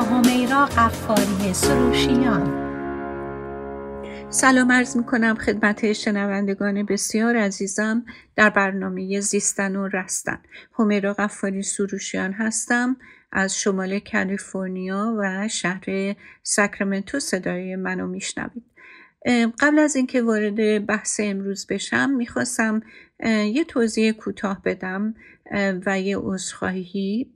با همیرا قفاری سروشیان سلام عرض می کنم خدمت شنوندگان بسیار عزیزم. در برنامه زیستن و رستن. همیرا قفاری سروشیان هستم. از شمال کالیفرنیا و شهر ساکرامنتو صدای منو میشنوید. قبل از اینکه وارد بحث امروز بشم می‌خواستم یه توضیح کوتاه بدم. و یه عذرخواهی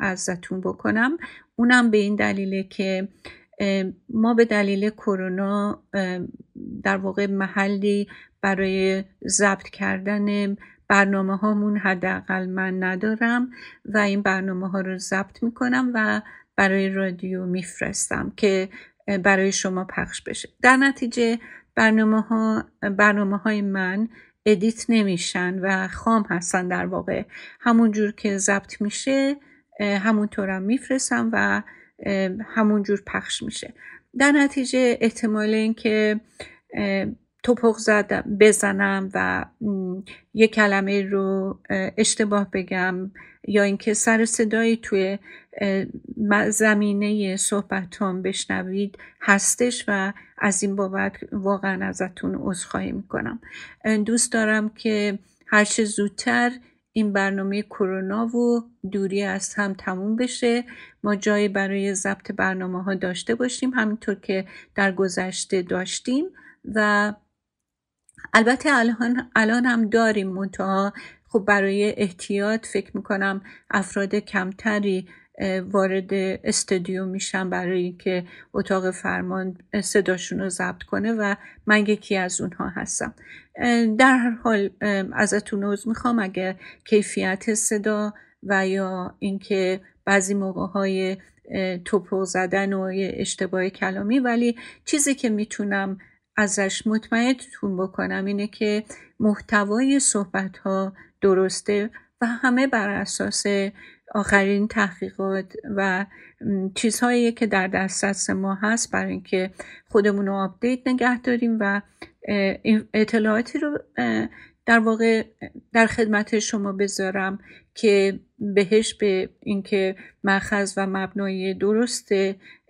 ازتون بکنم. اونم به این دلیله که ما به دلیل کرونا در واقع محلی برای ضبط کردن برنامه هامون حداقل من ندارم و این برنامه ها رو ضبط می‌کنم و برای رادیو میفرستم که برای شما پخش بشه. در نتیجه برنامه, ها برنامه های من ادیت نمیشن و خام هستن در واقع. همون جور که ضبط میشه همونطورم میفرستم و همون جور پخش میشه. در نتیجه احتمال اینکه توپق زدم بزنم و یه کلمه رو اشتباه بگم یا اینکه سر صدایی توی زمینه صحبتام بشنوید هستش و از این بابت واقعا ازتون عذرخواهی می‌کنم. دوست دارم که هرچه زودتر این برنامه کرونا و دوری از هم تموم بشه ما جایی برای ضبط برنامه ها داشته باشیم همینطور که در گذشته داشتیم و البته الان, الان هم داریم منتها. خب برای احتیاط فکر می‌کنم افراد کمتری وارد استودیو میشن برای اینکه اتاق فرمان صداشون رو ضبط کنه و من یکی از اونها هستم. در هر حال ازتون عذر می‌خوام. اگر کیفیت صدا و یا اینکه بعضی موقع های توپو زدن و اشتباه کلامی ولی چیزی که می‌تونم ازش مطمئنتون بکنم اینه که محتوای صحبت ها درسته و همه بر اساس آخرین تحقیقات و چیزهایی که در دسترس ما هست برای اینکه خودمون رو آپدیت نگه داریم و اطلاعاتی رو در واقع در خدمت شما بذارم که بهش به اینکه مخز و مبنای درست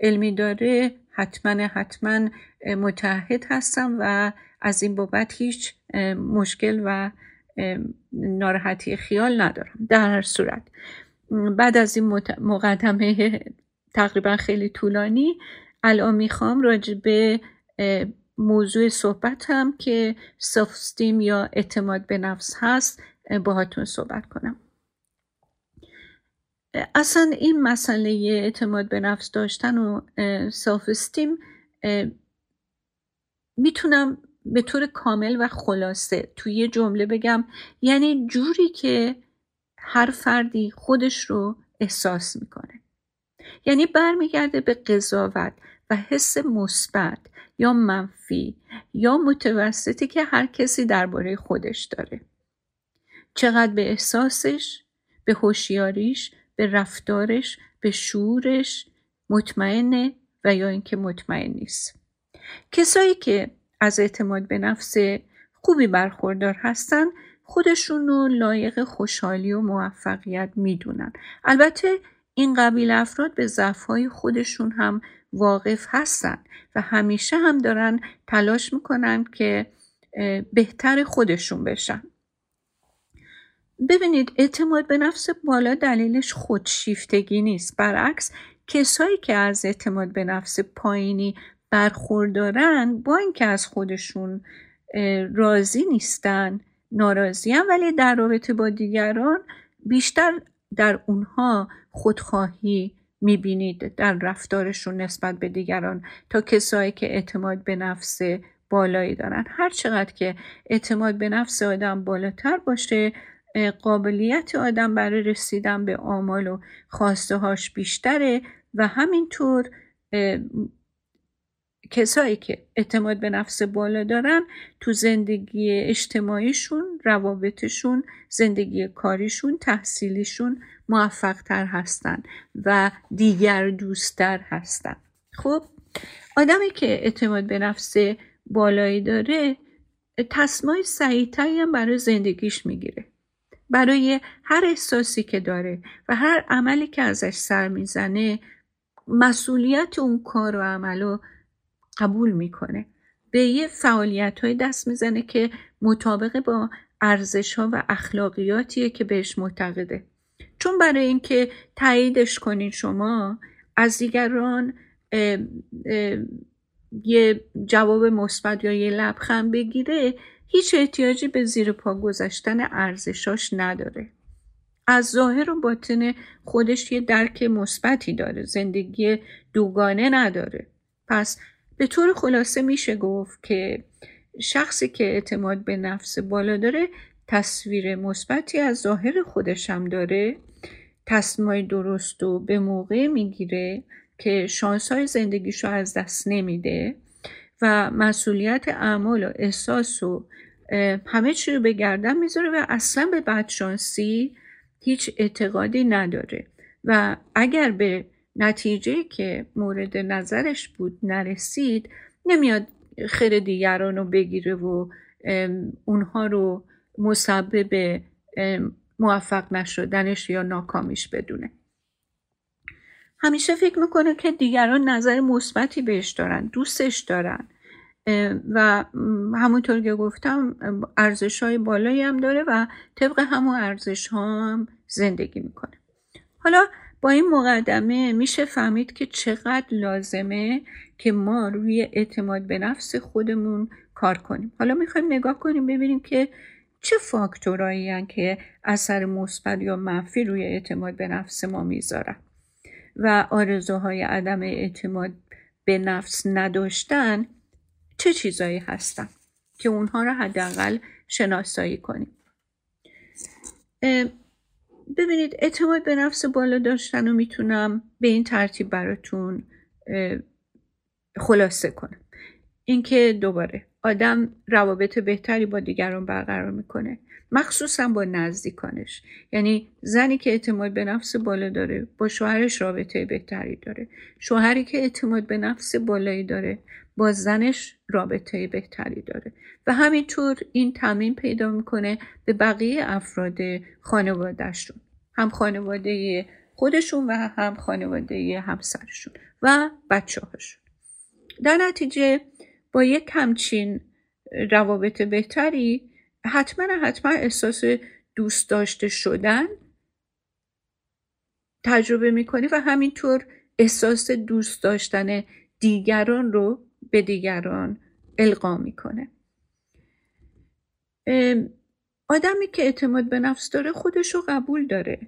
علمی داره حتما حتما متحد هستم و از این بابت هیچ مشکل و ناراحتی خیال ندارم در هر صورت. بعد از این مقدمه تقریبا خیلی طولانی الان می‌خوام راجع به موضوع صحبتم که سافستیم یا اعتماد به نفس هست باهاتون صحبت کنم. اصلا این مسئله اعتماد به نفس داشتن و سافستیم می‌تونم به طور کامل و خلاصه توی یه جمله بگم یعنی جوری که هر فردی خودش رو احساس می‌کنه. یعنی برمیگرده به قضاوت و حس مثبت یا منفی یا متوسطی که هر کسی درباره خودش داره. چقدر به احساسش به هوشیاریش به رفتارش به شعورش مطمئنه و یا اینکه مطمئن نیست. کسایی که از اعتماد به نفس خوبی برخوردار هستن خودشون رو لایق خوشحالی و موفقیت می‌دونن. البته این قبیل افراد به ضعفهای خودشون هم واقف هستن و همیشه هم دارن تلاش می‌کنن که بهتر خودشون بشن. ببینید اعتماد به نفس بالا دلیلش خودشیفتگی نیست. برعکس کسایی که از اعتماد به نفس پایینی برخوردارن با اینکه از خودشون راضی نیستن ناراضی هم ولی در رابطه با دیگران بیشتر در اونها خودخواهی می‌بینید در رفتارشون نسبت به دیگران تا کسایی که اعتماد به نفس بالایی دارن. هر چقدر که اعتماد به نفس آدم بالاتر باشه قابلیت آدم برای رسیدن به آمال و خواسته هاش بیشتره و همینطور کسایی که اعتماد به نفس بالا دارن تو زندگی اجتماعیشون روابطشون زندگی کاریشون تحصیلیشون موفقتر هستن و دیگر دوستتر هستن. خب آدمی که اعتماد به نفس بالایی داره تصمای سعیتری هم برای زندگیش می‌گیره. برای هر احساسی که داره و هر عملی که ازش سر می‌زنه مسئولیت اون کار و عمل رو قبول می‌کنه. به یه فعالیت های دست می‌زنه که مطابق با ارزش ها و اخلاقیاتیه که بهش معتقده. چون برای اینکه تاییدش کنین شما از دیگران یه جواب مثبت یا یه لبخند بگیره هیچ احتیاجی به زیر پا گذاشتن ارزشاش نداره. از ظاهر و باطن خودش یه درک مثبتی داره زندگی دوگانه نداره. پس به طور خلاصه میشه گفت که شخصی که اعتماد به نفس بالا داره تصویر مثبتی از ظاهر خودش هم داره. تصمیمای درست و به موقع می‌گیره. که شانسهای زندگیشو از دست نمیده و مسئولیت اعمال و احساس و همه چی رو به گردن می‌ذاره و اصلا به بدشانسی هیچ اعتقادی نداره. و اگر به نتیجه که مورد نظرش بود نرسید نمیاد خیر دیگران رو بگیره و اونها رو مسبب موفق نشدنش یا ناکامیش بدونه. همیشه فکر می‌کنه که دیگران نظر مثبتی بهش دارن دوستش دارن. و همونطور که گفتم ارزش های بالایی هم داره و طبق همون ارزش ها هم زندگی می‌کنه. حالا با این مقدمه میشه فهمید که چقدر لازمه که ما روی اعتماد به نفس خودمون کار کنیم. حالا می‌خوایم نگاه کنیم ببینیم که چه فاکتورایی که اثر مثبت یا منفی روی اعتماد به نفس ما می‌ذارن. و آرزوهای عدم اعتماد به نفس نداشتن چه چیزایی هستن که اونها رو حداقل شناسایی کنیم. ببینید اعتماد به نفس بالا داشتن رو می‌تونم به این ترتیب براتون خلاصه کنم. اینکه دوباره آدم روابط بهتری با دیگران برقرار می‌کنه. مخصوصا با نزدیکانش. یعنی زنی که اعتماد به نفس بالا داره با شوهرش رابطه بهتری داره. شوهری که اعتماد به نفس بالایی داره با زنش رابطه بهتری داره. و همینطور این تمرین پیدا می‌کنه به بقیه افراد خانوادهشون. هم خانواده خودشون و هم خانواده همسرشون و بچه هاشون در نتیجه با یک همچین روابط بهتری حتما حتما احساس دوست داشته شدن تجربه می‌کنی و همینطور احساس دوست داشتن دیگران رو به دیگران القا می‌کنه. آدمی که اعتماد به نفس داره خودش رو قبول داره.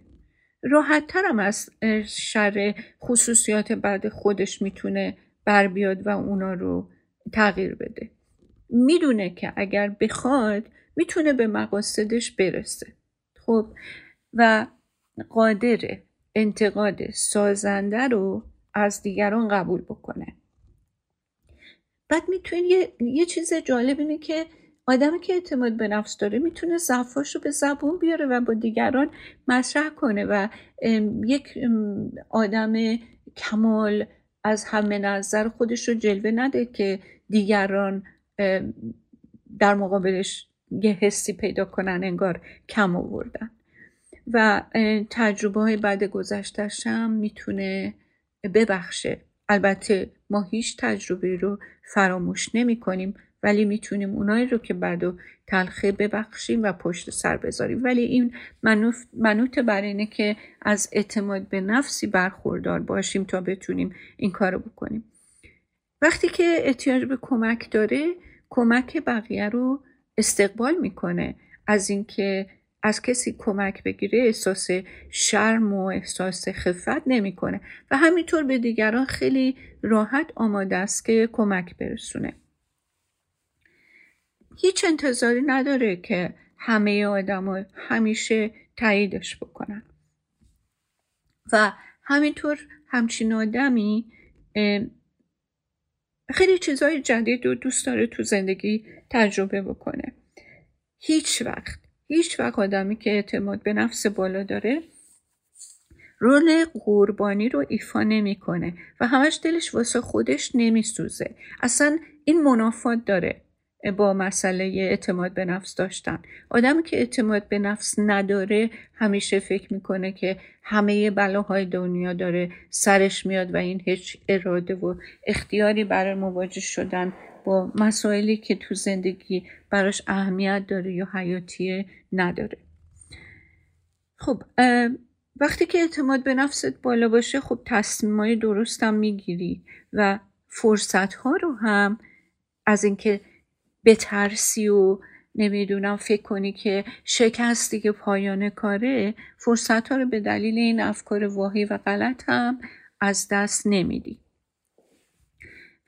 راحت هم از شر خصوصیات بعد خودش می‌تونه بر بیاد و اونا رو تغییر بده. می‌دونه که اگر بخواد می‌تونه به مقاصدش برسه. خب و قادر انتقاد سازنده رو از دیگران قبول بکنه. بعد می‌تونه یه, یه چیز جالب اینه که آدمی که اعتماد به نفس داره می‌تونه ضعفاش رو به زبون بیاره و با دیگران مطرح کنه و یک آدم کمال از همه نظر خودش رو جلوه نده که دیگران در مقابلش یه حسی پیدا کنن انگار کم آوردن. و تجربه های بعد گذشتش هم می‌تونه ببخشه. البته ما هیچ تجربه رو فراموش نمی کنیم ولی می‌تونیم اونایی رو که بعد و تلخه ببخشیم و پشت سر بذاریم. ولی این منوط بر اینه که از اعتماد به نفسی برخوردار باشیم تا بتونیم این کارو بکنیم. وقتی که احتیاج به کمک داره کمک بقیه رو استقبال می‌کنه از اینکه از کسی کمک بگیره احساس شرم و احساس خفت نمی‌کنه. و همینطور به دیگران خیلی راحت آماده است که کمک برسونه. هیچ انتظاری نداره که همه آدم همیشه تاییدش بکنن. و همینطور همچین آدمی خیلی چیزهای جدید رو دوست داره تو زندگی تجربه بکنه. هیچ وقت هیچ وقت آدمی که اعتماد به نفس بالا داره رول قربانی رو ایفا نمی‌کنه و همش دلش واسه خودش نمیسوزه. اصلا این منافات داره. با مسئله اعتماد به نفس داشتن. آدمی که اعتماد به نفس نداره همیشه فکر می‌کنه که همه بلاهای دنیا داره سرش میاد و این هیچ اراده و اختیاری برای مواجه شدن با مسائلی که تو زندگی براش اهمیت داره یا حیاتی نداره. خب وقتی که اعتماد به نفست بالا باشه خب تصمیمای درستم می‌گیری و فرصت ها رو هم از اینکه بترسی و نمی‌دونم فکر کنی که شکستی که پایان کاره فرصت ها رو به دلیل این افکار واهی و غلط هم از دست نمیدی.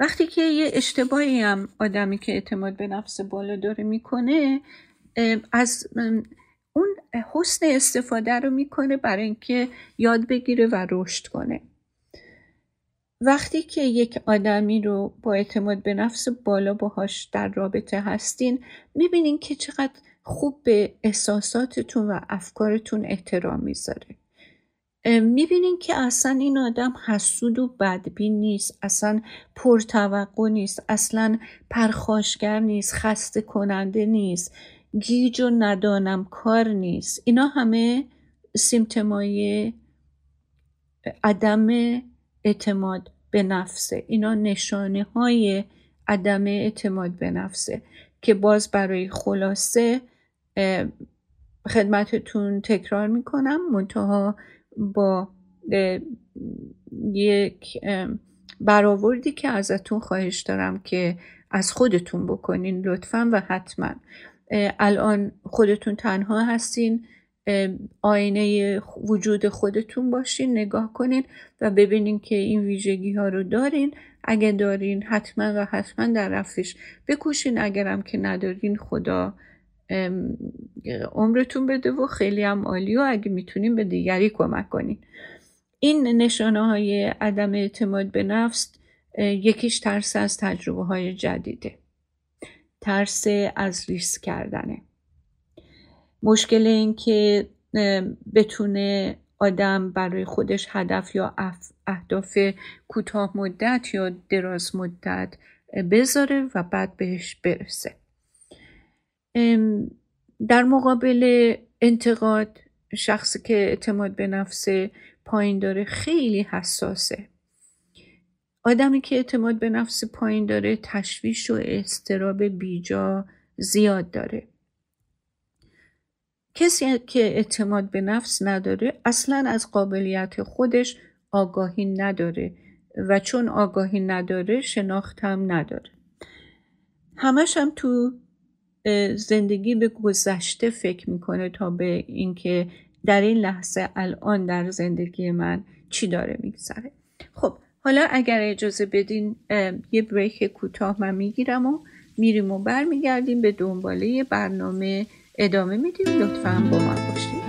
وقتی که یه اشتباهی هم آدمی که اعتماد به نفس بالا داره می‌کنه از اون حسن استفاده رو می‌کنه برای اینکه یاد بگیره و رشد کنه. وقتی که یک آدمی رو با اعتماد به نفس بالا باهاش در رابطه هستین می‌بینین که چقدر خوب به احساساتتون و افکارتون احترام می‌ذاره. می‌بینین که اصلا این آدم حسود و بدبین نیست اصلا پرتوقع نیست اصلا پرخاشگر نیست خسته کننده نیست گیج و ندانم کار نیست. اینا همه سیمتمای عدم اعتماد. به نفسه. اینا نشانه های عدم اعتماد به نفسه که باز برای خلاصه خدمتتون تکرار می‌کنم. منتها با یک برآوردی که ازتون خواهش دارم که از خودتون بکنین لطفا و حتما. الان خودتون تنها هستین. آینه وجود خودتون باشین نگاه کنین و ببینین که این ویژگی ها رو دارین. اگه دارین حتما و حتما در رفش بکوشین. اگرم که ندارین خدا عمرتون بده و خیلی هم عالی و اگه می‌تونین به دیگری کمک کنین. این نشانه های عدم اعتماد به نفس یکیش ترس از تجربه های جدیده. ترس از ریسک کردنه. مشکل این که بتونه آدم برای خودش هدف یا اهداف کوتاه مدت یا دراز مدت بذاره و بعد بهش برسه. در مقابل انتقاد شخصی که اعتماد به نفس پایین داره خیلی حساسه. آدمی که اعتماد به نفس پایین داره تشویش و استراب بیجا زیاد داره. کسی که اعتماد به نفس نداره اصلا از قابلیت خودش آگاهی نداره و چون آگاهی نداره شناخت هم نداره. همش هم تو زندگی به گذشته فکر می‌کنه تا به اینکه در این لحظه الان در زندگی من چی داره میگذره. خب حالا اگر اجازه بدین یه بریک کوتاه من می‌گیرم و میریم و برمیگردیم به دنباله برنامه ادامه میدیم. لطفا با من باشید.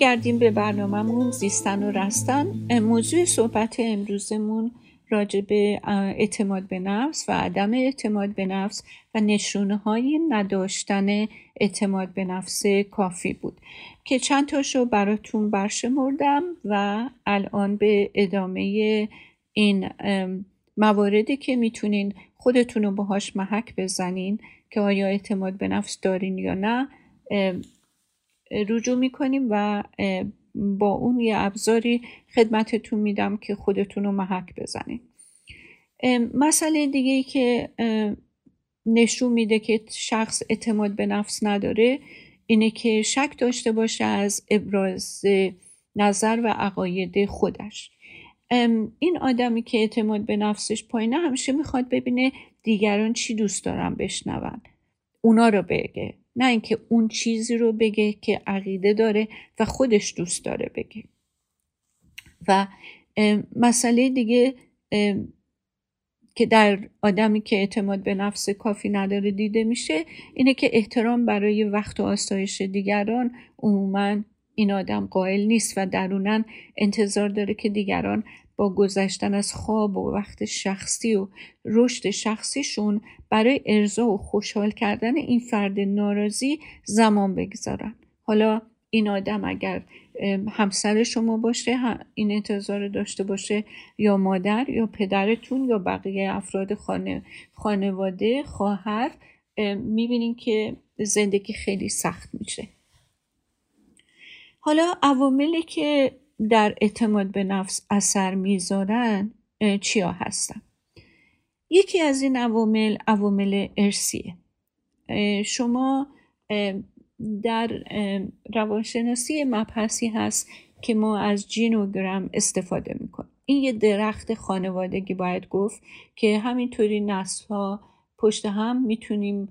برمیگردیم به برنامهمون زیستن و رستن. موضوع صحبت امروزمون راجع به اعتماد به نفس و عدم اعتماد به نفس و نشونه های نداشتن اعتماد به نفس کافی بود. که چند تاشو براتون برشمردم و الان به ادامه این مواردی که می‌تونین خودتون رو باهاش محک بزنین که آیا اعتماد به نفس دارین یا نه. رجوع می‌کنیم و با اون یه ابزاری خدمتتون میدم که خودتون رو محک بزنید مسئله دیگه ای که نشون میده که شخص اعتماد به نفس نداره اینه که شک داشته باشه از ابراز نظر و عقاید خودش. این آدمی که اعتماد به نفسش پایینه همیشه می‌خواد ببینه دیگران چی دوست دارن بشنون. اونا رو بگه. نه اینکه اون چیزی رو بگه که عقیده داره و خودش دوست داره بگه. و مسئله دیگه که در آدمی که اعتماد به نفس کافی نداره دیده میشه اینه که احترام برای وقت و آسایش دیگران عموما این آدم قائل نیست و درونن انتظار داره که دیگران با گذشتن از خواب و وقت شخصی و رشد شخصیشون برای ارضا و خوشحال کردن این فرد ناراضی زمان بگذارن. حالا این آدم اگر همسر شما باشه این انتظار داشته باشه یا مادر یا پدرتون یا بقیه افراد خانه، خانواده خواهر می‌بینین که زندگی خیلی سخت میشه. حالا عواملی که در اعتماد به نفس اثر می‌ذارن چیا هستن؟ یکی از این عوامل عوامل ارسیه شما در روانشناسی مبحثی هست که ما از جینوگرام استفاده می‌کنیم. این یه درخت خانوادگی باید گفت که همینطوری نسل ها پشت هم می‌تونیم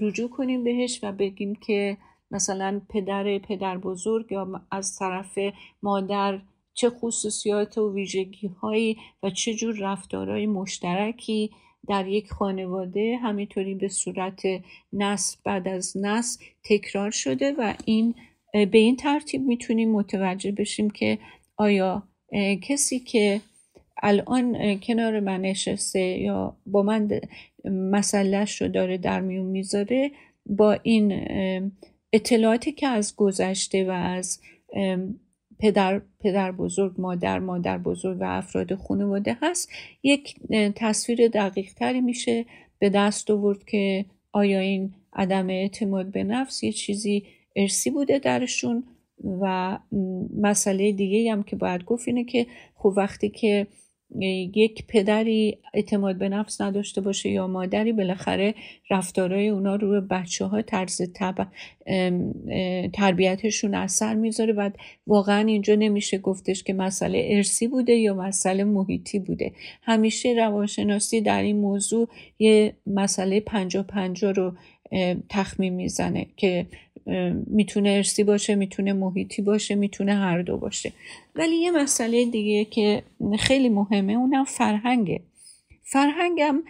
رجوع کنیم بهش و بگیم که مثلا پدر پدر بزرگ یا از طرف مادر چه خصوصیات و ویژگی هایی و چه جور رفتارهای مشترکی در یک خانواده همینطوری به صورت نسل بعد از نسل تکرار شده و این به این ترتیب می‌تونیم متوجه بشیم که آیا کسی که الان کنار من نشسته یا با من مسئلهش رو داره در میون می‌ذاره با این اطلاعاتی که از گذشته و از پدر, پدر بزرگ مادر مادر بزرگ و افراد خانواده هست یک تصویر دقیق تری میشه به دست آورد که آیا این عدم اعتماد به نفس یه چیزی ارسی بوده درشون؟ و مسئله دیگه هم که باید گفت اینه که خب وقتی که یک پدری اعتماد به نفس نداشته باشه یا مادری بالاخره رفتارهای اونا رو به بچه ها طرز تربیتشون اثر می‌ذاره. و واقعا اینجا نمیشه گفتش که مسئله ارسی بوده یا مسئله محیطی بوده. همیشه روانشناسی در این موضوع یه مسئله پنجا پنجا رو تخمین می‌زنه که می‌تونه ارسی باشه می‌تونه محیطی باشه می‌تونه هر دو باشه. ولی یه مسئله دیگه که خیلی مهمه اونم فرهنگه. فرهنگم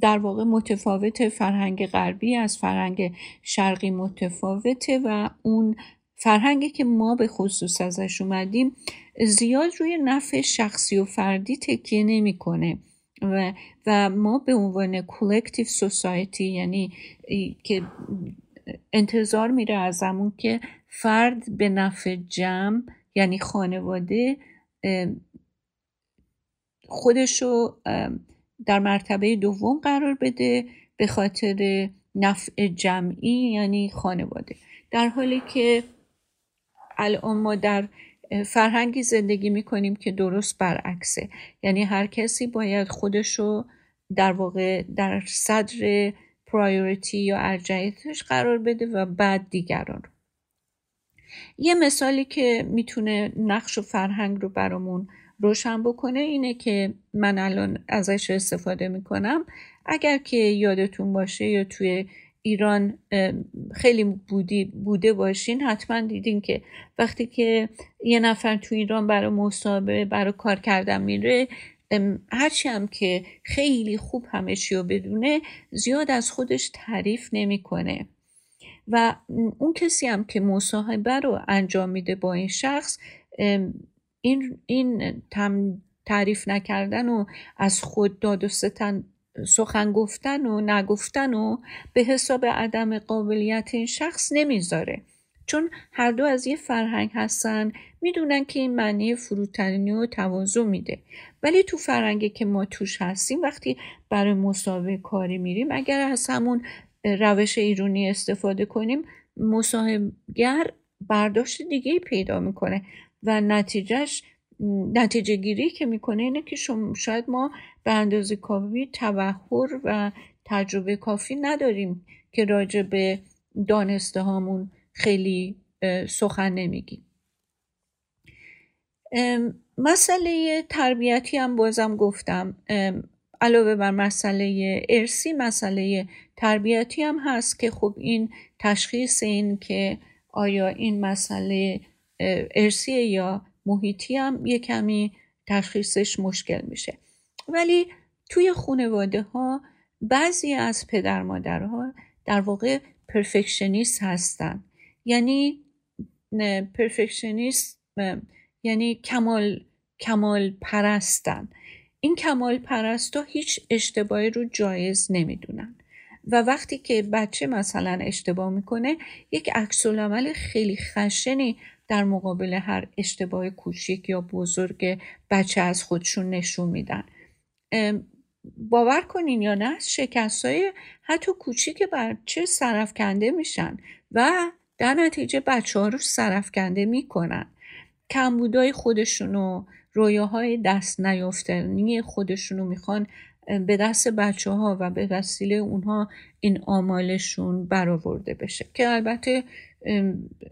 در واقع متفاوت فرهنگ غربی از فرهنگ شرقی متفاوته و اون فرهنگی که ما به خصوص ازش اومدیم زیاد روی نفع شخصی و فردی تکیه نمی‌کنه. و, و ما به عنوان کولکتیو سوسایتی یعنی که انتظار میره از همون که فرد به نفع جمع یعنی خانواده خودشو در مرتبه دوم قرار بده به خاطر نفع جمعی یعنی خانواده. در حالی که الان ما در فرهنگی زندگی می‌کنیم که درست برعکسه. یعنی هر کسی باید خودشو در واقع در صدر پرایوریتی یا ارجعیتش قرار بده و بعد دیگران یه مثالی که می‌تونه نقش و فرهنگ رو برامون روشن بکنه اینه که من الان ازش استفاده می‌کنم. اگر که یادتون باشه یا توی ایران خیلی بودی بوده باشین حتما دیدین که وقتی که یه نفر تو ایران برای مصاحبه برای کار کردن میره هرچی هم که خیلی خوب همشی رو بدونه زیاد از خودش تعریف نمی‌کنه. و اون کسی هم که مصاحبه رو انجام میده با این شخص این, این تعریف نکردن و از خود داد و ستن سخن گفتن و نگفتن و به حساب عدم قابلیت این شخص نمی‌ذاره. چون هر دو از یه فرهنگ هستن می‌دونن که این معنی فروتنی و تواضع میده. ولی تو فرهنگی که ما توش هستیم وقتی برای مسابقه کاری میریم اگر از همون روش ایرونی استفاده کنیم مصاحبگر برداشت دیگه پیدا می‌کنه و نتیجهش نتیجه گیری که می‌کنه اینه که شاید ما به اندازه کافی تبهر و تجربه کافی نداریم که راجع به دانسته هامون خیلی سخن نمیگیم مسئله تربیتی هم بازم گفتم. علاوه بر مسئله ارسی مسئله تربیتی هم هست که خب این تشخیص این که آیا این مسئله ارسی یا محیطی هم یه کمی تشخیصش مشکل میشه. ولی توی خانواده ها بعضی از پدر مادرها در واقع پرفکشنیست هستن. یعنی پرفکشنیست یعنی کمال کمال پرستن این کمال پرستا هیچ اشتباهی رو جایز نمی‌دونن. و وقتی که بچه مثلا اشتباه می‌کنه یک عکس عمل خیلی خشنی در مقابل هر اشتباه کوچیک یا بزرگ بچه از خودشون نشون میدن. باور کنین یا نه شکست های حتی کوچیک بچه سرفکنده میشن. و در نتیجه بچه ها رو سرفکنده می‌کنن. کمبودای خودشونو رویاهای دست نیافتنی خودشونو می‌خوان به دست بچه ها و به وسیله اونها این آمالشون برآورده بشه. که البته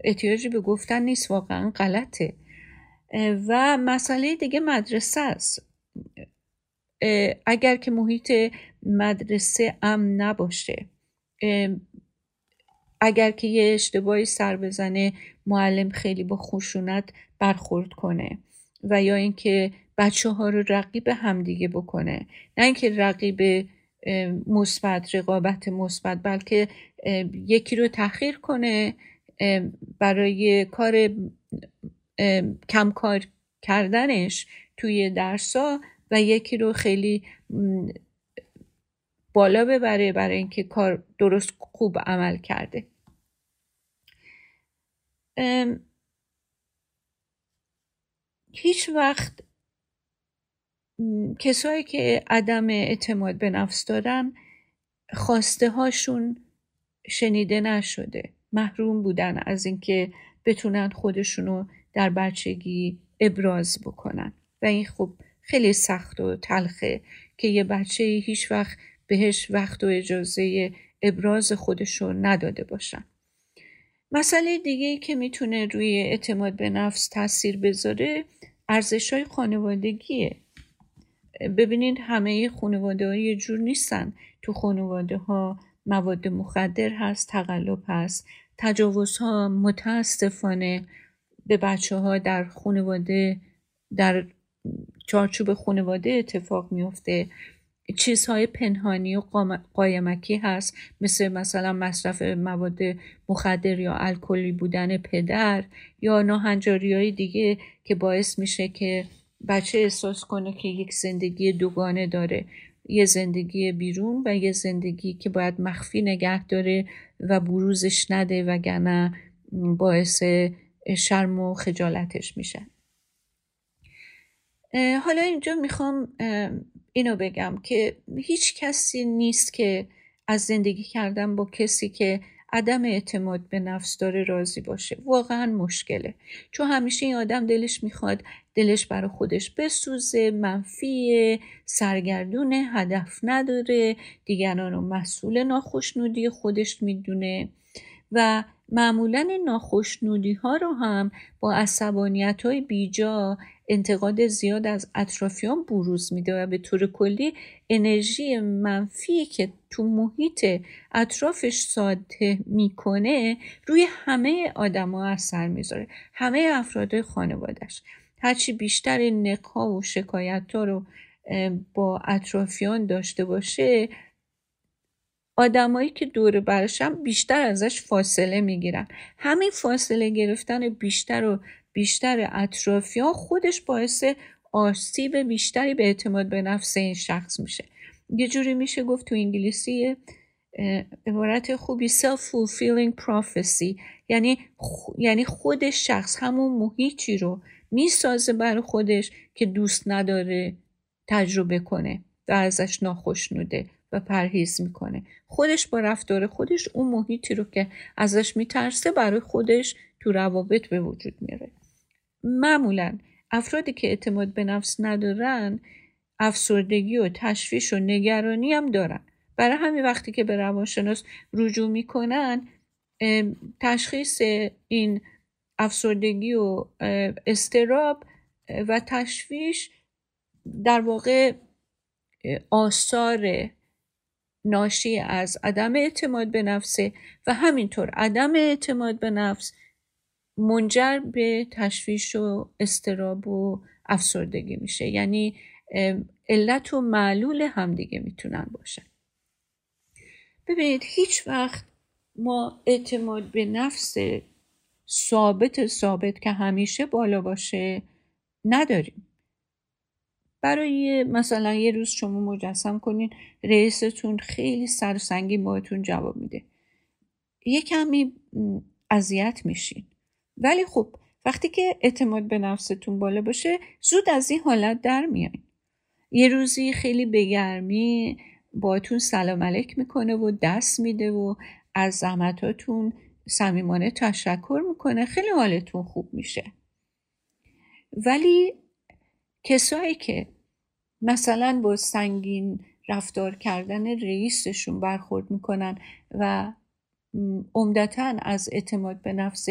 احتیاجی به گفتن نیست واقعا غلطه. و مسئله دیگه مدرسه است. اگر که محیط مدرسه امن نباشه اگر که یه اشتباهی سر بزنه معلم خیلی با خشونت برخورد کنه و یا اینکه بچه ها رو رقیب همدیگه بکنه. نه اینکه رقیب مثبت رقابت مثبت بلکه یکی رو تحقیر کنه برای کار کم کار کردنش توی درسا و یکی رو خیلی بالا ببره برای اینکه کار درست خوب عمل کرده. هیچ وقت کسایی که عدم اعتماد به نفس دارن خواسته هاشون شنیده نشده. محروم بودن از اینکه بتونن خودشونو در بچگی ابراز بکنن. و این خب خیلی سخت و تلخه که یه بچه هیچ وقت بهش وقت و اجازه ابراز خودشو نداده باشن. مسئله دیگه که می‌تونه روی اعتماد به نفس تاثیر بذاره ارزش های خانوادگیه. ببینید همه خانواده ها یه جور نیستن. تو خانواده ها مواد مخدر هست تقلب هست تجاوزها متاسفانه به بچه ها در خانواده در چارچوب خانواده اتفاق میفته چیزهای پنهانی و قایمکی هست. مثل مثلا مصرف مواد مخدر یا الکلی بودن پدر یا ناهنجاری های دیگه که باعث میشه که بچه احساس کنه که یک زندگی دوگانه داره. یه زندگی بیرون و یه زندگی که باید مخفی نگه داره و بروزش نده وگرنه باعث شرم و خجالتش میشه. حالا اینجا می‌خوام اینو بگم که هیچ کسی نیست که از زندگی کردن با کسی که عدم اعتماد به نفس داره راضی باشه. واقعا مشکله. چون همیشه این آدم دلش می‌خواد دلش برای خودش بسوزه منفیه سرگردون هدف نداره دیگران رو مسئول ناخشنودی خودش می‌دونه. و معمولا ناخشنودی ها رو هم با عصبانیت های بیجا انتقاد زیاد از اطرافیان بروز میده و به طور کلی انرژی منفی که تو محیط اطرافش ساده می‌کنه روی همه آدما اثر می‌ذاره همه افراد خانوادش هرچی بیشتر نقها و شکایت ها رو با اطرافیان داشته باشه آدمایی که دور برشم بیشتر ازش فاصله می‌گیرن. همین فاصله گرفتن بیشتر و بیشتر اطرافیان خودش باعث آسیب بیشتری به اعتماد به نفس این شخص میشه. یه جوری میشه گفت تو انگلیسی عبارت خوبی self fulfilling prophecy. یعنی یعنی خود شخص همون محیطی رو می‌سازه برای خودش که دوست نداره تجربه کنه و ازش ناخشنوده. و پرهیز می‌کنه. خودش با رفتار خودش اون محیطی رو که ازش میترسه برای خودش تو روابط به وجود میاره معمولا افرادی که اعتماد به نفس ندارن افسردگی و تشویش و نگرانی هم دارن. برای همین وقتی که به روانشناس رجوع می‌کنن تشخیص این افسردگی و استراب و تشویش در واقع آثار ناشی از عدم اعتماد به نفسه و همینطور عدم اعتماد به نفس منجر به تشویش و استراب و افسردگی میشه. یعنی علت و معلول همدیگه می‌تونن باشن. ببینید هیچ وقت ما اعتماد به نفس ثابت ثابت که همیشه بالا باشه نداریم. برای مثلا یه روز شما مجسم کنین رئیستون خیلی سرسنگی باهاتون جواب میده. یه کمی اذیت میشین. ولی خب وقتی که اعتماد به نفستون بالا باشه زود از این حالت در میایین. یه روزی خیلی بگرمی باتون سلام علیک می‌کنه و دست میده و از زحمتاتون صمیمانه تشکر می‌کنه. خیلی حالتون خوب میشه. ولی کسایی که مثلا با سنگین رفتار کردن رئیسشون برخورد می‌کنن و عمدتا از اعتماد به نفس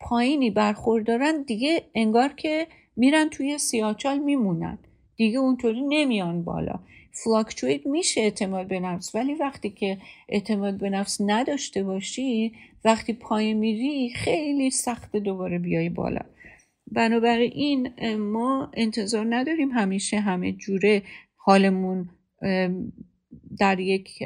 پایینی برخوردارن دیگه انگار که میرن توی سیاچال میمونن. دیگه اونطوری نمیان بالا. فلاکچویت میشه اعتماد به نفس ولی وقتی که اعتماد به نفس نداشته باشی وقتی پای میری خیلی سخت دوباره بیای بالا. بنابراین ما انتظار نداریم همیشه همه جوره حالمون در یک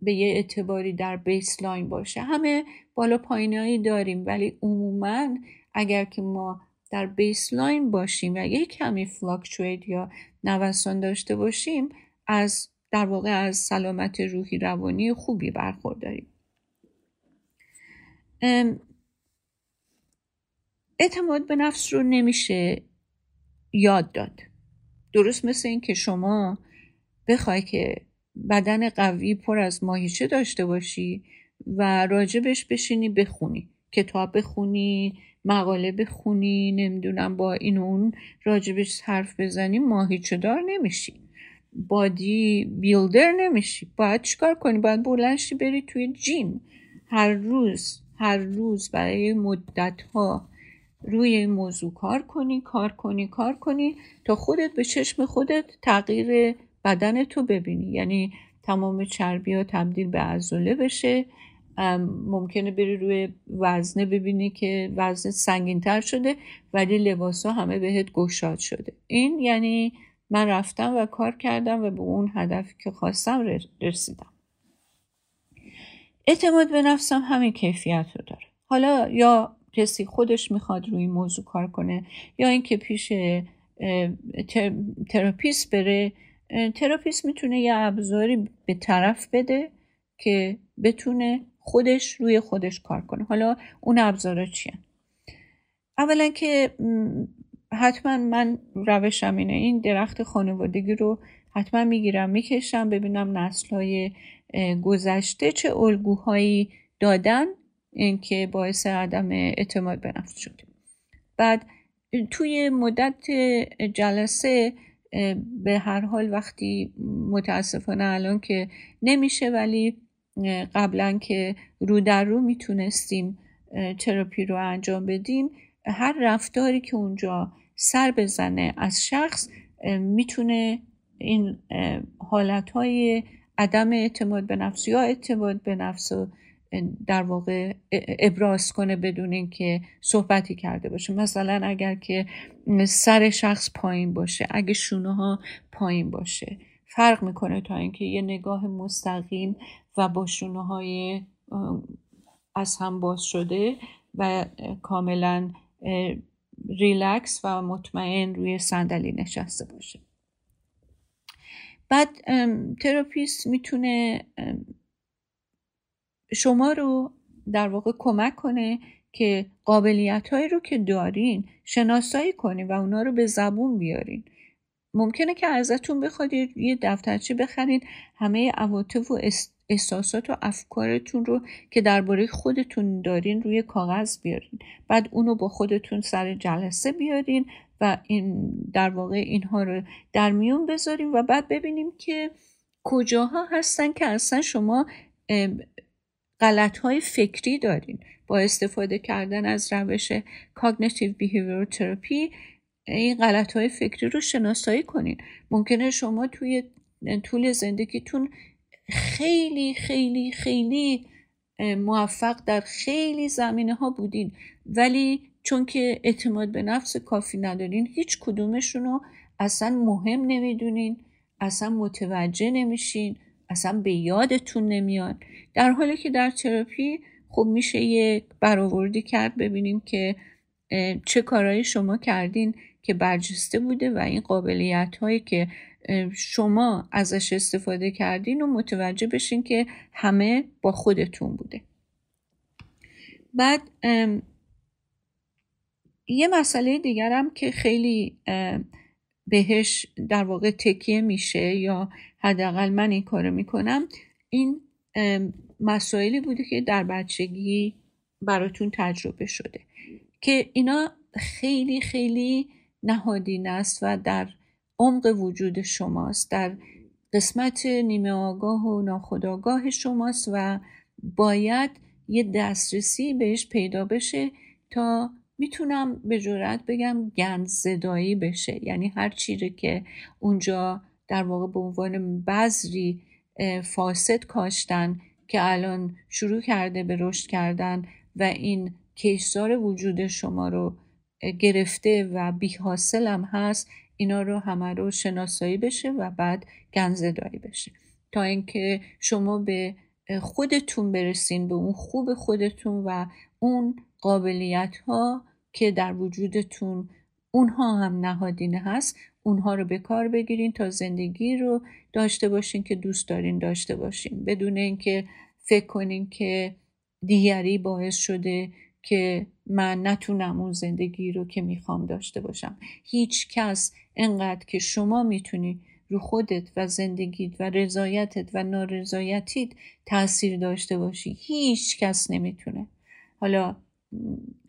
به یه اعتباری در بیسلاین باشه. همه بالا پایینهایی داریم ولی عموما اگر که ما در بیسلاین باشیم و یک کمی فلاکچویت یا نوسان داشته باشیم از در واقع از سلامت روحی روانی خوبی برخورداریم. اعتماد به نفس رو نمیشه یاد داد. درست مثل این که شما بخوای که بدن قوی پر از ماهیچه داشته باشی و راجبش بشینی بخونی کتاب بخونی مقاله بخونی نمی‌دونم با این و اون راجبش حرف بزنی ماهیچه دار نمیشی. بادی بیلدر نمیشی. باید چیکار کنی؟ باید بلنشی بری توی جیم هر روز هر روز برای مدت ها روی این موضوع کار کنی کار کنی کار کنی تا خودت به چشم خودت تغییر بدن تو ببینی. یعنی تمام چربی ها تبدیل به عضله بشه. ممکنه بری روی وزنه ببینی که وزن سنگین تر شده ولی لباس ها همه بهت گشاد شده. این یعنی من رفتم و کار کردم و به اون هدفی که خواستم رسیدم. اعتماد به نفسم همین کیفیت رو داره. حالا یا کسی خودش می‌خواد روی موضوع کار کنه یا اینکه پیش therapist بره therapist می‌تونه یه ابزاری به طرف بده که بتونه خودش روی خودش کار کنه. حالا اون ابزارا چیه؟ اولا که حتما من روشم اینه. این درخت خانوادگی رو حتما می‌گیرم می‌کشم ببینم نسلهای گذشته چه الگوهایی دادن که باعث عدم اعتماد به نفس شده بعد توی مدت جلسه به هر حال وقتی متاسفانه الان که نمیشه ولی قبلا که رو در رو می‌تونستیم تراپی رو انجام بدیم هر رفتاری که اونجا سر بزنه از شخص می‌تونه این حالتهای عدم اعتماد به نفس یا اعتماد به نفس رو در واقع ابراز کنه بدون اینکه صحبتی کرده باشه. مثلا اگر که سر شخص پایین باشه اگه شونه ها پایین باشه فرق می‌کنه تا اینکه یه نگاه مستقیم و با شونه های از هم باز شده و کاملا ریلکس و مطمئن روی صندلی نشسته باشه. بعد تراپیست می‌تونه شما رو در واقع کمک کنه که قابلیت هایی رو که دارین شناسایی کنین و اونا رو به زبون بیارین. ممکنه که ازتون بخواد یه دفترچه بخرین همه عواطف و احساسات و افکارتون رو که درباره خودتون دارین روی کاغذ بیارین. بعد اونو با خودتون سر جلسه بیارین و این در واقع اینها رو در میون بذاریم و بعد ببینیم که کجاها هستن که اصلا شما غلط های فکری دارین. با استفاده کردن از روش cognitive behavior therapy این غلط های فکری رو شناسایی کنین. ممکنه شما توی طول زندگیتون خیلی خیلی خیلی موفق در خیلی زمینه ها بودین. ولی چون که اعتماد به نفس کافی ندارین هیچ کدومشون رو اصلا مهم نمی‌دونین اصلا متوجه نمیشین اصلا به یادتون نمیاد. در حالی که در تراپی خب میشه یک برآوردی کرد ببینیم که چه کارهایی شما کردین که برجسته بوده و این قابلیت هایی که شما ازش استفاده کردین و متوجه بشین که همه با خودتون بوده. بعد یه مسئله دیگرم که خیلی بهش در واقع تکیه میشه یا حداقل من این کارو می‌کنم این مسائلی بوده که در بچگی براتون تجربه شده. که اینا خیلی خیلی نهادین است و در عمق وجود شماست در قسمت نیمه آگاه و ناخودآگاه شماست و باید یه دسترسی بهش پیدا بشه تا می‌تونم به جرات بگم گند زدایی بشه. یعنی هر چیزی که اونجا در واقع به عنوان بذری فاسد کاشتن که الان شروع کرده به رشد کردن و این کشزار وجود شما رو گرفته و بی هم هست اینا رو همه رو شناسایی بشه و بعد گنزدایی بشه. تا اینکه شما به خودتون برسین به اون خوب خودتون و اون قابلیت ها که در وجودتون اونها هم نهادینه هست اونها رو به کار بگیرین تا زندگی رو داشته باشین که دوست دارین داشته باشین. بدون اینکه فکر کنین که دیگری باعث شده که من نتونم اون زندگی رو که می‌خوام داشته باشم. هیچ کس انقدر که شما می‌تونی رو خودت و زندگیت و رضایتت و نارضایتیت تاثیر داشته باشی هیچ کس نمی‌تونه. حالا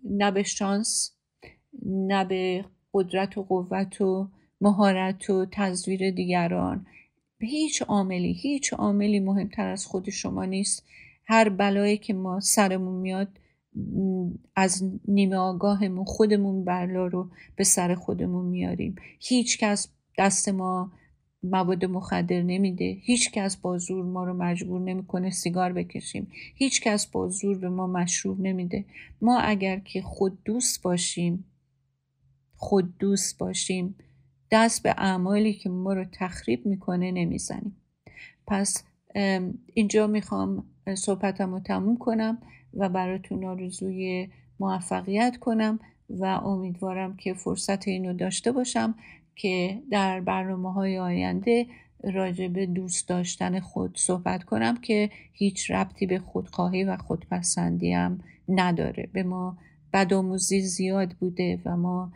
نه به شانس نه به قدرت و قوت و مهارت و تزویر دیگران. هیچ عاملی هیچ عاملی مهمتر از خود شما نیست. هر بلایی که ما سرمون میاد از نیمه آگاهمون خودمون بلا رو به سر خودمون میاریم. هیچ کس دست ما مواد مخدر نمیده. هیچ کس با زور ما رو مجبور نمی‌کنه سیگار بکشیم. هیچ کس با زور به ما مشروب نمیده. ما اگر که خود دوست باشیم خود دوست باشیم. دست به اعمالی که ما رو تخریب می‌کنه نمی‌زنیم. پس اینجا می‌خوام صحبتم رو تموم کنم و براتون آرزوی موفقیت کنم و امیدوارم که فرصت اینو داشته باشم که در برنامه های آینده راجع به دوست داشتن خود صحبت کنم که هیچ ربطی به خودخواهی و خودپسندی هم نداره. به ما بدآموزی زیاد بوده و ما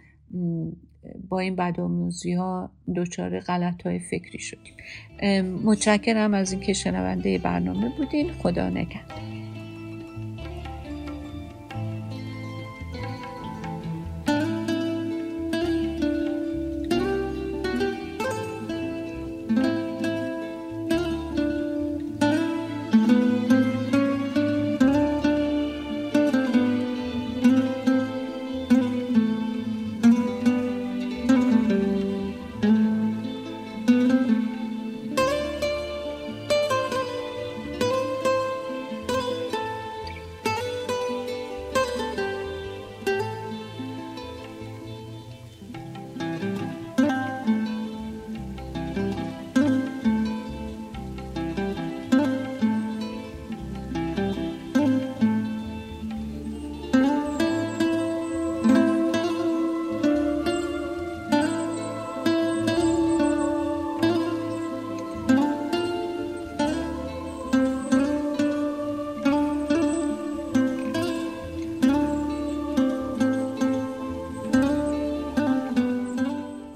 با این بدآموزی ها دچار غلط های فکری شدیم. متشکرم از اینکه شنونده برنامه بودین. خدا نگهدار.